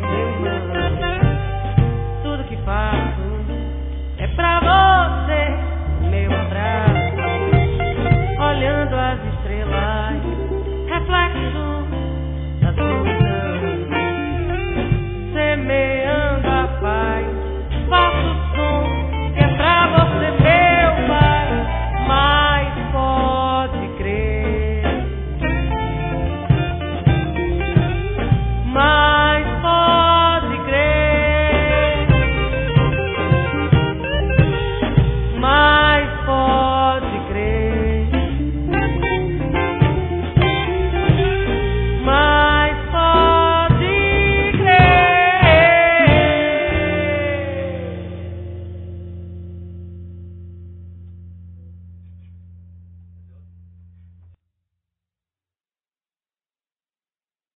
que